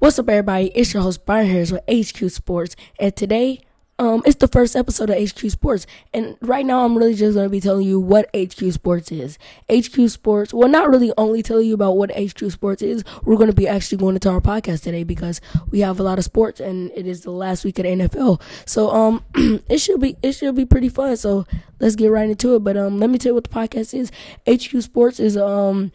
What's up, everybody? It's your host Brian Harris with HQ Sports, and today, um, it's the first episode of HQ Sports. And right now, I'm really just gonna be telling you what HQ Sports is. HQ Sports, well, not really only telling you about what HQ Sports is. We're gonna be actually going into our podcast today because we have a lot of sports, and it is the last week of the NFL. So, um, it should be it should be pretty fun. So let's get right into it. But um, let me tell you what the podcast is. HQ Sports is um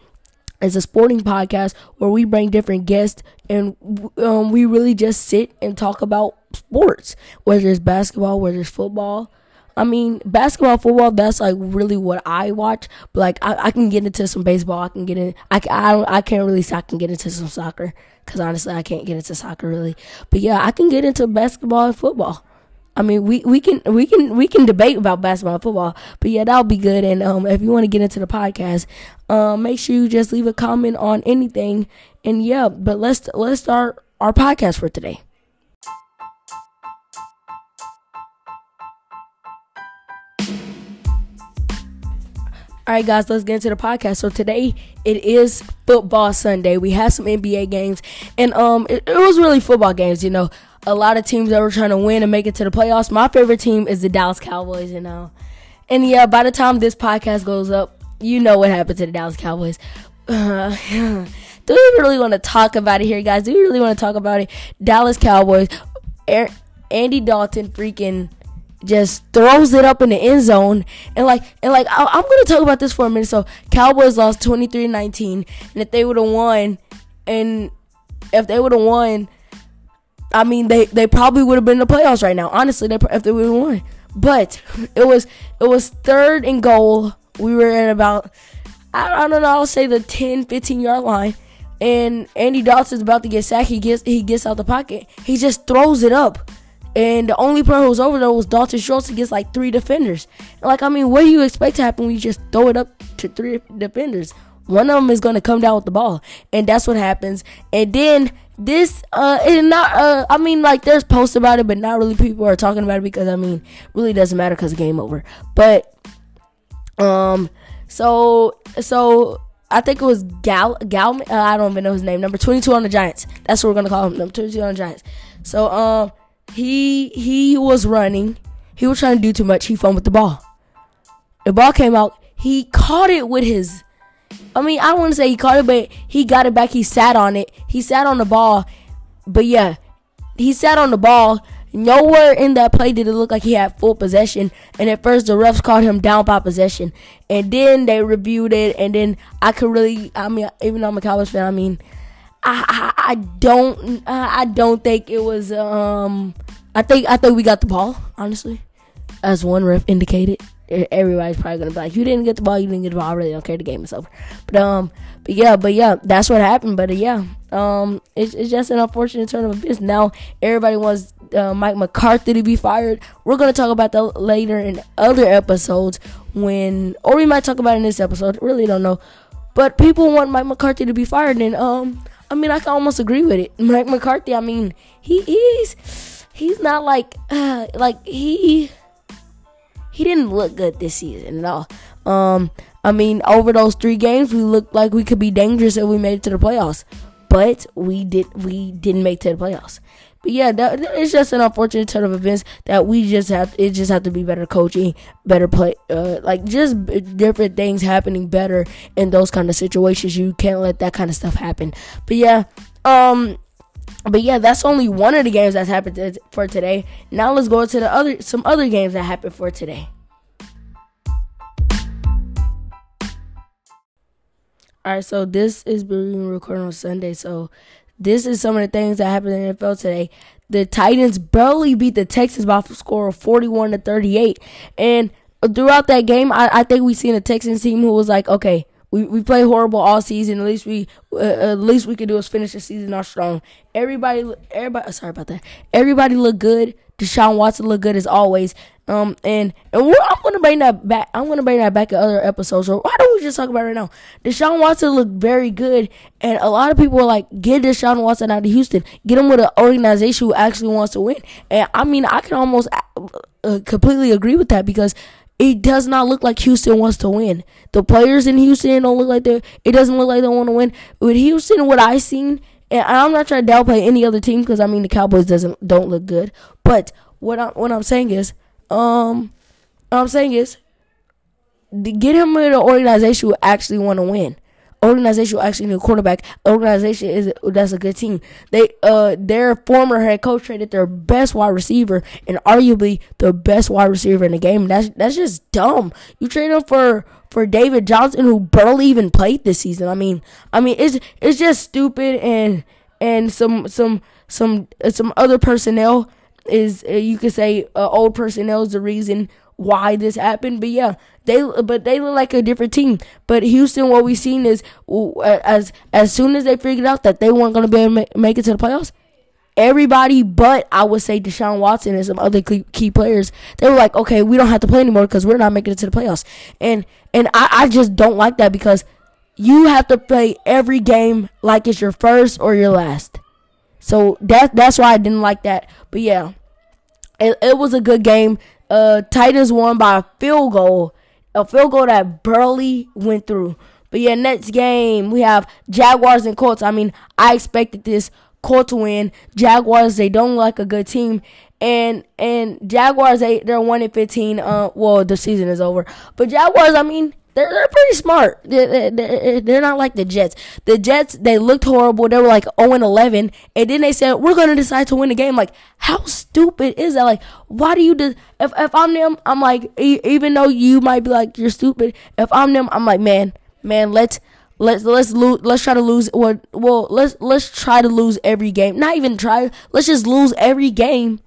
it's a sporting podcast where we bring different guests and um, we really just sit and talk about sports, whether it's basketball, whether it's football. I mean, basketball, football, that's like really what I watch. But like, I, I can get into some baseball. I can get in. I, I, don't, I can't really say I can get into some soccer because honestly, I can't get into soccer really. But yeah, I can get into basketball and football. I mean, we, we can we can we can debate about basketball and football, but yeah, that'll be good. And um, if you want to get into the podcast, um, make sure you just leave a comment on anything. And yeah, but let's let's start our podcast for today. All right, guys, let's get into the podcast. So today it is football Sunday. We had some NBA games, and um, it, it was really football games. You know, a lot of teams that were trying to win and make it to the playoffs. My favorite team is the Dallas Cowboys, you know. And yeah, by the time this podcast goes up, you know what happened to the Dallas Cowboys. Uh, do we really want to talk about it here, guys? Do we really want to talk about it? Dallas Cowboys, Andy Dalton freaking just throws it up in the end zone and like and like I, am gonna talk about this for a minute. So Cowboys lost 23-19, and if they would have won, and if they would have won, I mean, they, they probably would have been in the playoffs right now. Honestly, they, if they would have won. But it was it was third and goal. We were at about I, I don't know. I'll say the 10, 15 yard line, and Andy Dalton's about to get sacked. He gets he gets out the pocket. He just throws it up. And the only player who was over there was Dalton Schultz against like three defenders. like, I mean, what do you expect to happen when you just throw it up to three defenders? One of them is going to come down with the ball. And that's what happens. And then this uh is not uh I mean like there's posts about it but not really people are talking about it because I mean really doesn't matter because game over but um so so I think it was Gal Gal uh, I don't even know his name number 22 on the Giants that's what we're gonna call him number 22 on the Giants so um he he was running he was trying to do too much he fumbled with the ball the ball came out he caught it with his I mean, I don't want to say he caught it, but he got it back. He sat on it. He sat on the ball. But yeah, he sat on the ball. Nowhere in that play did it look like he had full possession. And at first, the refs called him down by possession. And then they reviewed it. And then I could really, I mean, even though I'm a Cowboys fan, I mean, I, I, don't, I don't think it was. Um, I think, I think we got the ball. Honestly, as one ref indicated everybody's probably gonna be like, "You didn't get the ball. You didn't get the ball. I really don't care. The game is over." But um, but yeah, but yeah, that's what happened. But uh, yeah, um, it's it's just an unfortunate turn of events. Now everybody wants uh, Mike McCarthy to be fired. We're gonna talk about that later in other episodes when, or we might talk about it in this episode. Really don't know. But people want Mike McCarthy to be fired, and um, I mean, I can almost agree with it. Mike McCarthy. I mean, he is. He's not like uh, like he he didn't look good this season at all. Um, I mean, over those three games, we looked like we could be dangerous if we made it to the playoffs, but we did we didn't make to the playoffs. But yeah, that, it's just an unfortunate turn of events that we just have. It just have to be better coaching, better play, uh, like just different things happening better in those kind of situations. You can't let that kind of stuff happen. But yeah, um, but yeah, that's only one of the games that's happened for today. Now let's go to the other some other games that happened for today. All right, so this is being recorded on Sunday. So this is some of the things that happened in the NFL today. The Titans barely beat the Texans by a score of 41 to 38. And throughout that game, I, I think we seen a Texans team who was like, okay, we we play horrible all season. At least we uh, at least we can do is finish the season off strong. Everybody, everybody. Sorry about that. Everybody look good. Deshaun Watson look good as always. Um and and I'm gonna bring that back. I'm gonna bring that back in other episodes. Or why don't we just talk about it right now? Deshaun Watson looked very good, and a lot of people are like, get Deshaun Watson out of Houston. Get him with an organization who actually wants to win. And I mean, I can almost uh, uh completely agree with that because it does not look like Houston wants to win. The players in Houston don't look like they. It doesn't look like they want to win. With Houston, what I seen and I'm not trying to downplay any other team because I mean the Cowboys doesn't don't look good. But what I'm what I'm saying is, um, what I'm saying is, get him in an organization who actually want to win. Organization who actually need a quarterback. Organization is that's a good team. They uh their former head coach traded their best wide receiver and arguably the best wide receiver in the game. That's that's just dumb. You trade him for for David Johnson who barely even played this season. I mean, I mean it's it's just stupid and and some some some uh, some other personnel is uh, you could say uh, old personnel is the reason why this happened. But yeah, they but they look like a different team. But Houston, what we've seen is as as soon as they figured out that they weren't to be able to make it to the playoffs, everybody but I would say Deshaun Watson and some other key players, they were like, okay, we don't have to play anymore because we're not making it to the playoffs. And and I, I just don't like that because you have to play every game like it's your first or your last. So that that's why I didn't like that. But yeah, it, it was a good game. Uh, Titans won by a field goal, a field goal that barely went through. But yeah, next game we have Jaguars and Colts. I mean, I expected this Colts win. Jaguars they don't like a good team, and and Jaguars they they're one in fifteen. Uh, well the season is over, but Jaguars I mean they're, they're pretty smart. They're, they're, they're, not like the Jets. The Jets, they looked horrible. They were like 0 and 11. And then they said, we're going to decide to win the game. Like, how stupid is that? Like, why do you do? If, if I'm them, I'm like, even though you might be like, you're stupid. If I'm them, I'm like, man, man, let's. Let's let's lose. Let's try to lose. Well, well, let's let's try to lose every game. Not even try. Let's just lose every game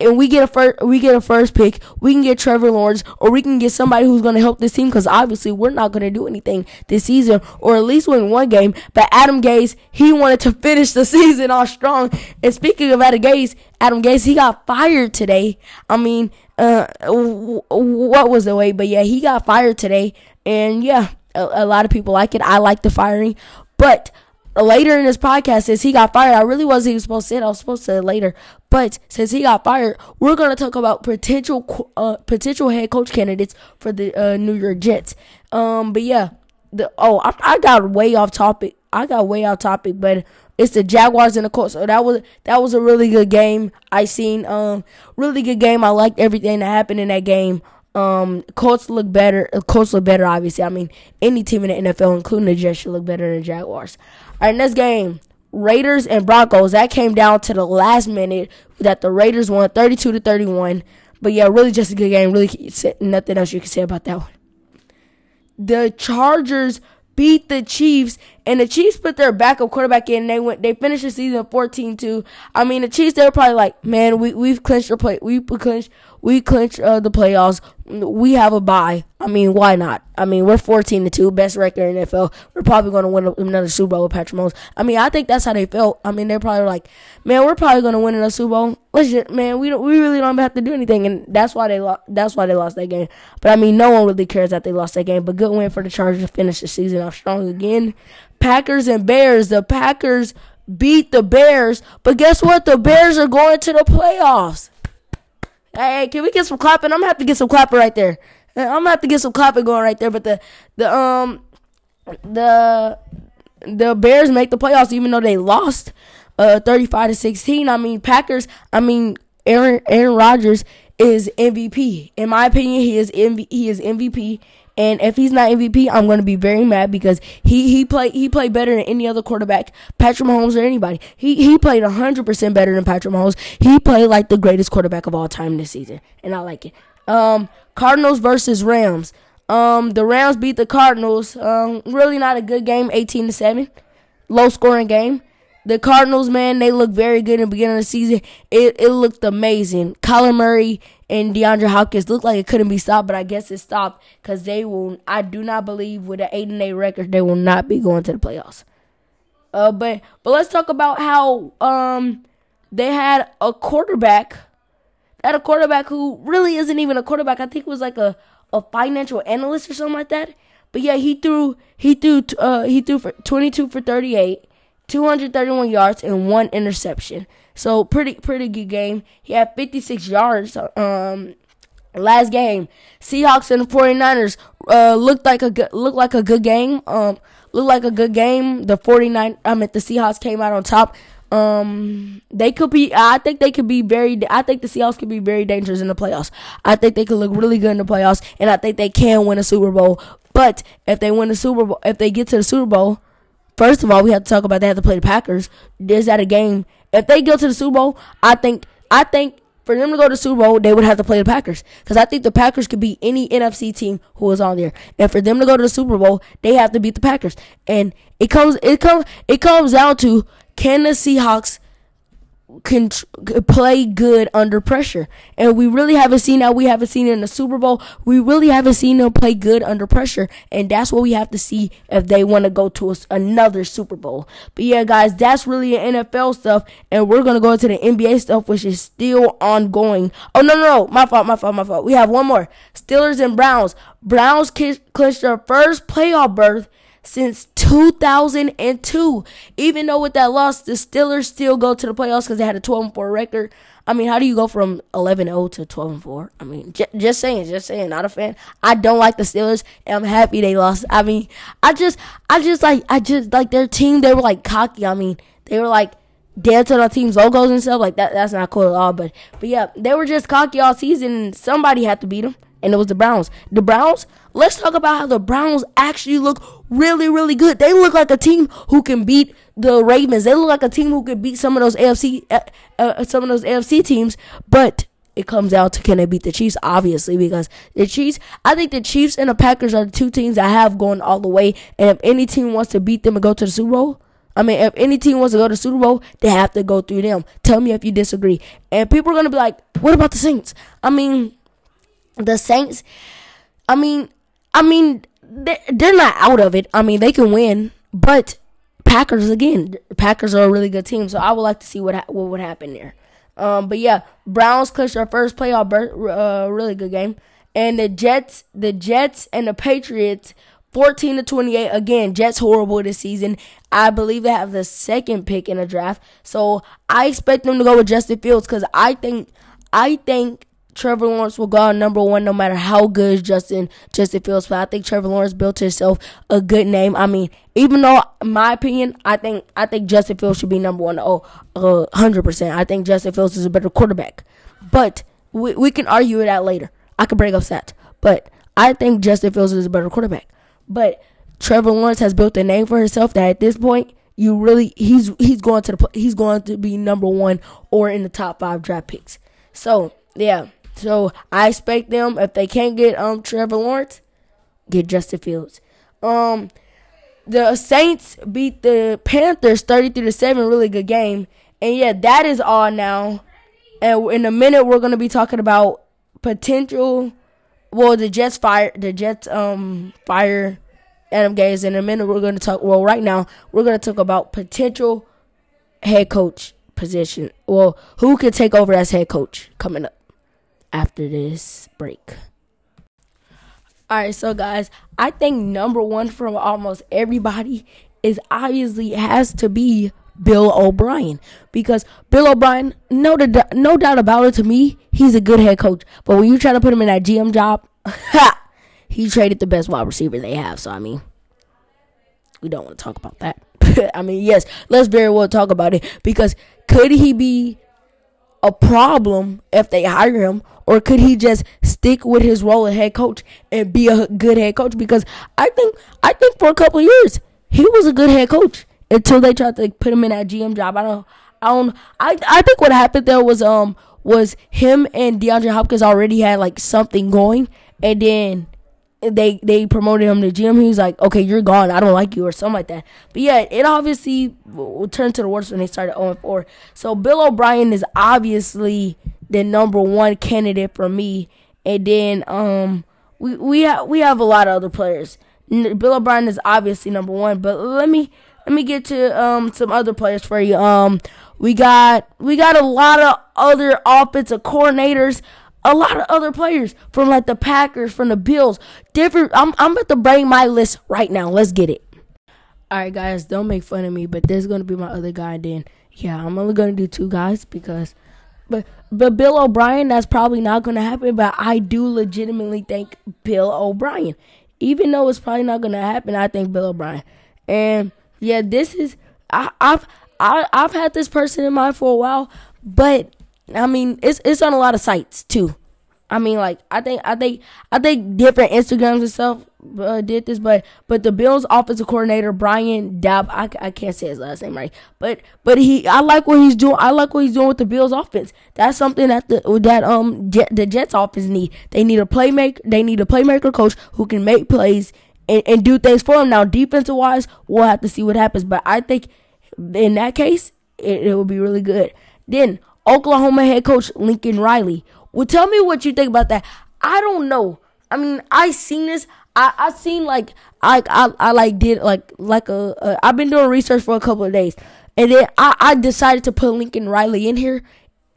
and we get a first we get a first pick, we can get Trevor Lawrence or we can get somebody who's going to help this team because obviously we're not going to do anything this season or at least win one game. But Adam Gase, he wanted to finish the season off strong. And speaking of Adam Gase, Adam Gase, he got fired today. I mean, uh, what was the way? But yeah, he got fired today, and yeah, a, a lot of people like it. I like the firing, but later in this podcast since he got fired. I really wasn't even supposed to say it. I was supposed to say it later. But since he got fired, we're gonna talk about potential uh, potential head coach candidates for the uh, New York Jets. Um, but yeah, the oh I, I got way off topic. I got way off topic, but it's the Jaguars and the Colts. So that was that was a really good game. I seen um really good game. I liked everything that happened in that game. Um, Colts look better. Colts look better, obviously. I mean, any team in the NFL, including the Jets, should look better than the Jaguars. All right, next game. Raiders and Broncos. That came down to the last minute that the Raiders won 32 to 31. But yeah, really just a good game. Really nothing else you can say about that one. The Chargers beat the Chiefs, and the Chiefs put their backup quarterback in. they went, they finished the season 14-2. I mean, the Chiefs they were probably like, man, we we've clinched the play, We've clinched, we clinch uh, the playoffs. We have a bye. I mean, why not? I mean, we're 14 to two, best record in NFL. We're probably going to win another Super Bowl with Patrick Mahomes. I mean, I think that's how they felt. I mean, they're probably like, man, we're probably going to win another Super Bowl. Let's just, man, we don't, we really don't have to do anything, and that's why they lost. That's why they lost that game. But I mean, no one really cares that they lost that game. But good win for the Chargers to finish the season off strong again. Packers and Bears. The Packers beat the Bears, but guess what? The Bears are going to the playoffs. Hey, can we get some clapping? I'm gonna have to get some clapping right there. I'm gonna have to get some clapping going right there. But the the um the the Bears make the playoffs even though they lost uh 35 to 16. I mean Packers. I mean Aaron Aaron Rodgers is MVP. In my opinion, he is MV, he is MVP. And if he's not MVP, I'm going to be very mad because he he played he played better than any other quarterback, Patrick Mahomes or anybody. He he played 100% better than Patrick Mahomes. He played like the greatest quarterback of all time this season, and I like it. Um, Cardinals versus Rams. Um, the Rams beat the Cardinals. Um, really not a good game, 18 to 7. Low scoring game. The Cardinals, man, they look very good in the beginning of the season. It it looked amazing. Kyler Murray and DeAndre Hopkins looked like it couldn't be stopped, but I guess it stopped because they will. I do not believe with an eight and eight record they will not be going to the playoffs. Uh, but but let's talk about how um they had a quarterback, had a quarterback who really isn't even a quarterback. I think it was like a a financial analyst or something like that. But yeah, he threw he threw uh he threw for twenty two for thirty eight. 231 yards and one interception. So pretty pretty good game. He had 56 yards. Um, last game, Seahawks and the 49ers uh, looked like a good, looked like a good game. Um, looked like a good game. The 49 I mean the Seahawks came out on top. Um, they could be. I think they could be very. I think the Seahawks could be very dangerous in the playoffs. I think they could look really good in the playoffs, and I think they can win a Super Bowl. But if they win the Super Bowl, if they get to the Super Bowl, first of all, we have to talk about they have to play the Packers. Is that a game? If they go to the Super Bowl, I think. I think for them to go to the Super Bowl, they would have to play the Packers. Because I think the Packers could beat any NFC team who is on there. And for them to go to the Super Bowl, they have to beat the Packers. And it comes it comes it comes down to can the Seahawks can play good under pressure. And we really haven't seen that. We haven't seen it in the Super Bowl. We really haven't seen them play good under pressure. And that's what we have to see if they want to go to a, another Super Bowl. But yeah, guys, that's really NFL stuff. And we're going to go into the NBA stuff, which is still ongoing. Oh, no, no, no. My fault, my fault, my fault. We have one more Steelers and Browns. Browns clinched their first playoff berth since 2002. Even though with that loss, the Steelers still go to the playoffs because they had a 12 4 record. I mean, how do you go from 11 0 to 12 4? I mean, j- just saying, just saying, not a fan. I don't like the Steelers, and I'm happy they lost. I mean, I just, I just like, I just like their team. They were like cocky. I mean, they were like dancing on team's logos and stuff like that. That's not cool at all. But, but yeah, they were just cocky all season. Somebody had to beat them and it was the Browns. The Browns, let's talk about how the Browns actually look really, really good. They look like a team who can beat the Ravens. They look like a team who could beat some of those AFC, uh, uh, some of those AFC teams. But it comes down to can they beat the Chiefs? Obviously, because the Chiefs, I think the Chiefs and the Packers are the two teams I have going all the way. And if any team wants to beat them and go to the Super Bowl, I mean, if any team wants to go to the Super Bowl, they have to go through them. Tell me if you disagree. And people are gonna be like, "What about the Saints?" I mean, the Saints, I mean, I mean, they're not out of it. I mean, they can win, but Packers again, Packers are a really good team, so I would like to see what ha- what would happen there. Um, but yeah, Browns clinched their first playoff berth, uh, really good game, and the Jets, the Jets and the Patriots, fourteen to twenty eight. Again, Jets horrible this season. I believe they have the second pick in the draft, so I expect them to go with Justin Fields because I think I think Trevor Lawrence will go out number one no matter how good Justin Justin Fields. But I think Trevor Lawrence built himself a good name. I mean, even though, in my opinion, I think I think Justin Fields should be number one. Oh, hundred percent. I think Justin Fields is a better quarterback. But we we can argue that later. I can break up stats, but I think Justin Fields is a better quarterback. But Trevor Lawrence has built a name for himself that at this point you really he's he's going to the he's going to be number one or in the top five draft picks. So yeah. So I expect them if they can't get um Trevor Lawrence, get Justin Fields. Um, the Saints beat the Panthers thirty three to seven. Really good game. And yeah, that is all now. And in a minute, we're gonna be talking about potential. Well, the Jets fire the Jets um fire Adam Gase. In a minute, we're gonna talk. Well, right now, we're gonna talk about potential head coach position. Well, who could take over as head coach coming up after this break. Alright, so guys, I think number one from almost everybody is obviously has to be Bill O'Brien because Bill O'Brien, no, no doubt about it. To me, he's a good head coach. But when you try to put him in that GM job, he traded the best wide receiver they have. So I mean, we don't want to talk about that. I mean, yes, let's very well talk about it because could he be a problem if they hire him, or could he just stick with his role as head coach and be a good head coach? Because I think I think for a couple years he was a good head coach until they tried to put him in that GM job. I don't I don't I I think what happened there was um was him and DeAndre Hopkins already had like something going, and then they they promoted him to GM. He was like, "Okay, you're gone. I don't like you," or something like that. But yeah, it obviously turned to the worst when they started 0 4. So Bill O'Brien is obviously the number one candidate for me. And then um we we have we have a lot of other players. Bill O'Brien is obviously number one, but let me let me get to um some other players for you. Um we got we got a lot of other offensive coordinators a lot of other players from like the Packers, from the Bills, different. I'm I'm about to bring my list right now. Let's get it. All right, guys, don't make fun of me, but there's gonna be my other guy. Then yeah, I'm only gonna do two guys because but but Bill O'Brien, that's probably not to happen. But I do legitimately think Bill O'Brien, even though it's probably not to happen. I think Bill O'Brien, and yeah, this is I, I've I, I've had this person in mind for a while, but I mean it's it's on a lot of sites too. I mean, like I think I think I think different Instagrams and stuff uh, did this, but but the Bills offensive coordinator Brian Dab I, I can't say his last name right, but but he I like what he's doing. I like what he's doing with the Bills offense. That's something that the that um Jet, the Jets offense need. They need a playmaker. They need a playmaker coach who can make plays and, and do things for them. Now defensive wise, we'll have to see what happens, but I think in that case it, it will be really good. Then Oklahoma head coach Lincoln Riley well, tell me what you think about that. I don't know. I mean, I seen this. I I seen like I I, I like did like like a, a I've been doing research for a couple of days, and then I I decided to put Lincoln Riley in here,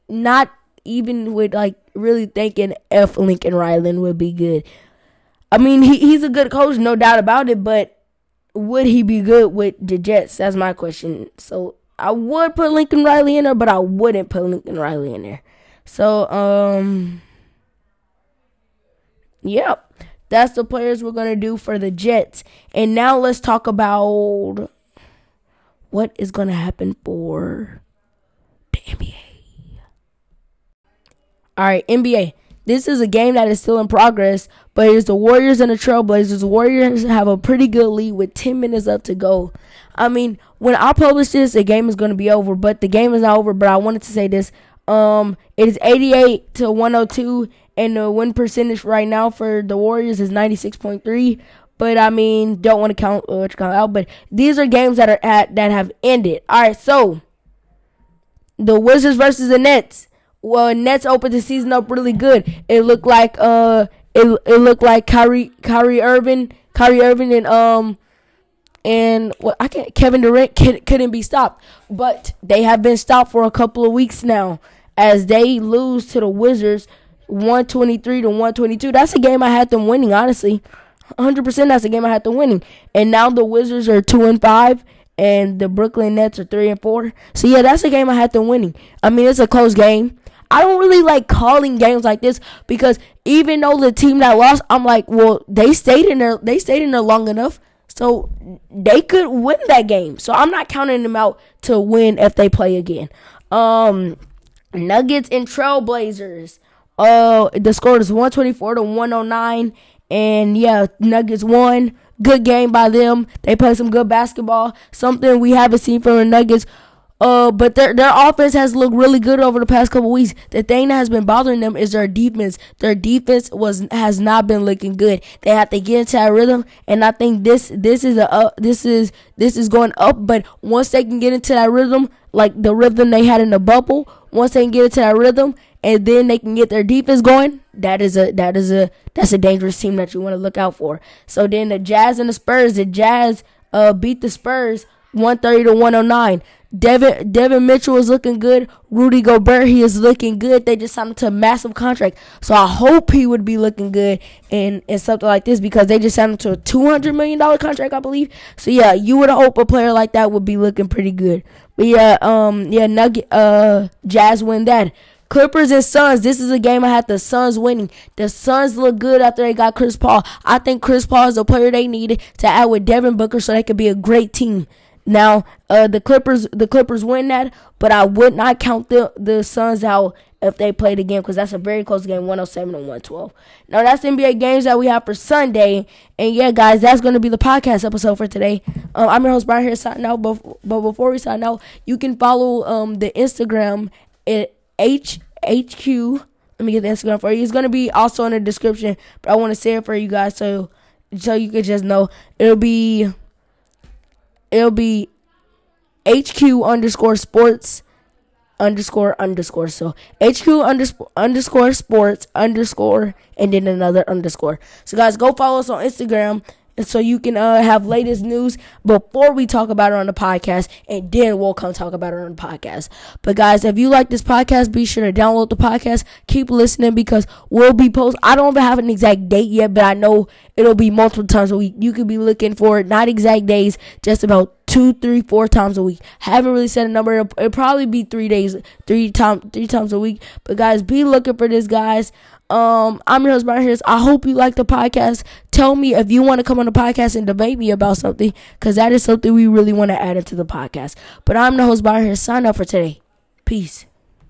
not even with like really thinking F Lincoln Riley would be good. I mean, he he's a good coach, no doubt about it, but would he be good with the Jets? That's my question. So I would put Lincoln Riley in there, but I wouldn't put Lincoln Riley in there. So, um, yep, that's the players we're to do for the Jets. And now let's talk about what is to happen for the NBA. All right, NBA. This is a game that is still in progress, but it's the Warriors and the Trailblazers. The Warriors have a pretty good lead with 10 minutes up to go. I mean, when I publish this, the game is going to be over, but the game is not over. But I wanted to say this um, it is 88 to 102, and the win percentage right now for the Warriors is 96.3. But I mean, don't want to count uh, count out. But these are games that are at that have ended. All right, so the Wizards versus the Nets. Well, Nets opened the season up really good. It looked like uh, it it looked like Kyrie Kyrie Irving, Kyrie Irving, and um and well, I can't. Kevin Durant couldn't be stopped, but they have been stopped for a couple of weeks now as they lose to the Wizards 123 to 122. That's a game I had them winning, honestly. 100% that's a game I had them winning. And now the Wizards are 2 and 5 and the Brooklyn Nets are 3 and 4. So yeah, that's a game I had them winning. I mean, it's a close game. I don't really like calling games like this because even though the team that lost, I'm like, well, they stayed in there they stayed in there long enough. So they could win that game. So I'm not counting them out to win if they play again. Um Nuggets and Trailblazers. Uh, the score is 124 to 109. And yeah, Nuggets won. Good game by them. They played some good basketball. Something we haven't seen from the Nuggets. Uh, but their their offense has looked really good over the past couple weeks. The thing that has been bothering them is their defense. Their defense was has not been looking good. They have to get into that rhythm, and I think this this is a uh, this is this is going up. But once they can get into that rhythm, like the rhythm they had in the bubble, once they can get into that rhythm, and then they can get their defense going, that is a that is a that's a dangerous team that you want to look out for. So then the Jazz and the Spurs, the Jazz uh beat the Spurs 130 to 109. Devin Devin Mitchell is looking good. Rudy Gobert, he is looking good. They just signed him to a massive contract. So I hope he would be looking good in, in something like this because they just signed him to a two hundred million dollar contract, I believe. So yeah, you would hope a player like that would be looking pretty good. But yeah, um yeah, Nugget uh Jazz win that. Clippers and Suns. This is a game I had the Suns winning. The Suns look good after they got Chris Paul. I think Chris Paul is the player they needed to add with Devin Booker so they could be a great team. Now, uh, the Clippers, the Clippers win that, but I would not count the the Suns out if they played again because that's a very close game, 107 and 112. Now, that's NBA games that we have for Sunday, and yeah, guys, that's going to be the podcast episode for today. Um, I'm your host Brian here signing out, but but before we sign out, you can follow um the Instagram at H HQ. Let me get the Instagram for you. It's gonna be also in the description, but I want to say it for you guys so so you can just know it'll be it'll be HQ underscore sports underscore underscore. So HQ underscore underscore sports underscore and then another underscore. So guys, go follow us on Instagram and so you can uh, have latest news before we talk about it on the podcast, and then we'll come talk about it on the podcast. But guys, if you like this podcast, be sure to download the podcast. Keep listening because we'll be post. I don't have an exact date yet, but I know it'll be multiple times a week. You could be looking for it, not exact days, just about two, three, four times a week. Haven't really set a number. It'll, it'll probably be three days, three times, three times a week. But guys, be looking for this, guys. Um, I'm your host, Brian Harris. I hope you like the podcast. Tell me if you want to come on the podcast and debate me about something, because that is something we really want to add into the podcast. But I'm the host, Brian Harris. Sign up for today. Peace.